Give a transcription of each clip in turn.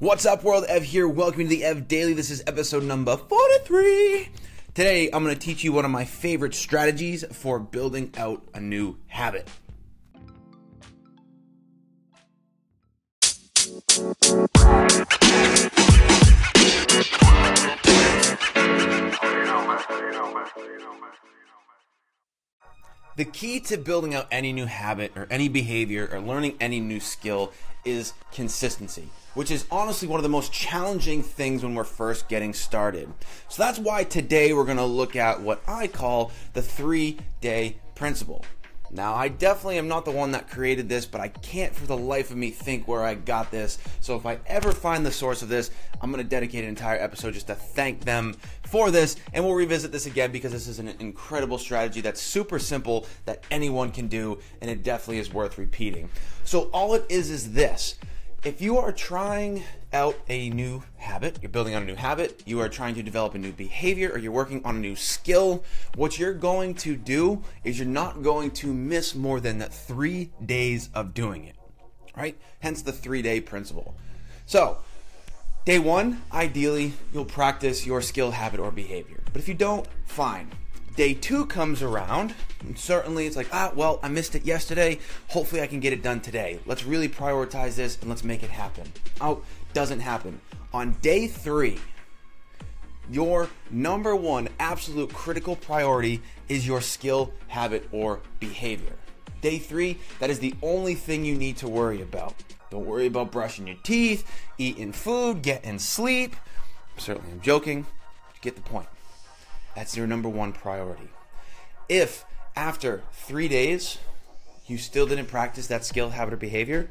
What's up, world? Ev here. Welcome to the Ev Daily. This is episode number 43. Today, I'm going to teach you one of my favorite strategies for building out a new habit. The key to building out any new habit or any behavior or learning any new skill is consistency, which is honestly one of the most challenging things when we're first getting started. So that's why today we're going to look at what I call the three day principle. Now, I definitely am not the one that created this, but I can't for the life of me think where I got this. So if I ever find the source of this, I'm going to dedicate an entire episode just to thank them for this. And we'll revisit this again because this is an incredible strategy that's super simple that anyone can do, and it definitely is worth repeating. So all it is is this if you are trying out a new habit, you're building on a new habit, you are trying to develop a new behavior, or you're working on a new skill, what you're going to do is you're not going to miss more than three days of doing it, right? Hence the three day principle. So, day one, ideally, you'll practice your skill, habit, or behavior. But if you don't, fine day two comes around, and certainly it's like, ah, well, I missed it yesterday. Hopefully, I can get it done today. Let's really prioritize this and let's make it happen. Oh, doesn't happen. On day three, your number one absolute critical priority is your skill, habit, or behavior. Day three, that is the only thing you need to worry about. Don't worry about brushing your teeth, eating food, getting sleep. Certainly, I'm joking. You get the point. That's your number one priority. If after three days you still didn't practice that skill, habit, or behavior,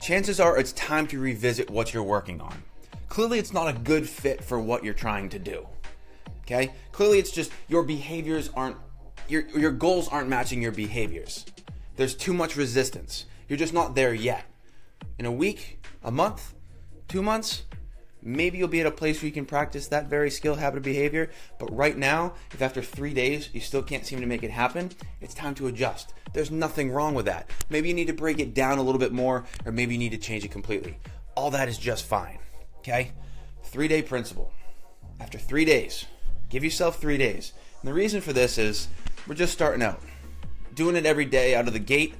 chances are it's time to revisit what you're working on. Clearly, it's not a good fit for what you're trying to do. Okay? Clearly, it's just your behaviors aren't, your, your goals aren't matching your behaviors. There's too much resistance. You're just not there yet. In a week, a month, two months, maybe you'll be at a place where you can practice that very skill, habit, or behavior. But right now, if after three days you still can't seem to make it happen, it's time to adjust. There's nothing wrong with that. Maybe you need to break it down a little bit more, or maybe you need to change it completely. All that is just fine. Okay? Three day principle. After three days, give yourself three days. And the reason for this is we're just starting out. Doing it every day out of the gate,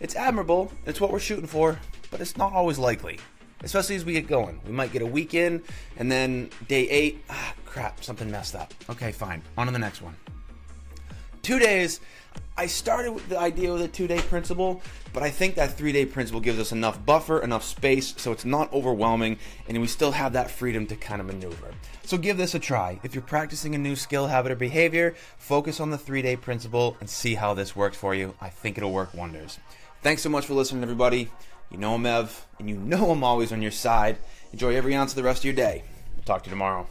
it's admirable, it's what we're shooting for, but it's not always likely especially as we get going. We might get a week in, and then day eight, ah, crap, something messed up. Okay, fine. On to the next one. Two days. I started with the idea of the two day principle, but I think that three day principle gives us enough buffer, enough space, so it's not overwhelming, and we still have that freedom to kind of maneuver. So give this a try. If you're practicing a new skill, habit, or behavior, focus on the three day principle and see how this works for you. I think it'll work wonders. Thanks so much for listening, everybody. You know I'm Ev, and you know I'm always on your side. Enjoy every ounce of the rest of your day. Talk to you tomorrow.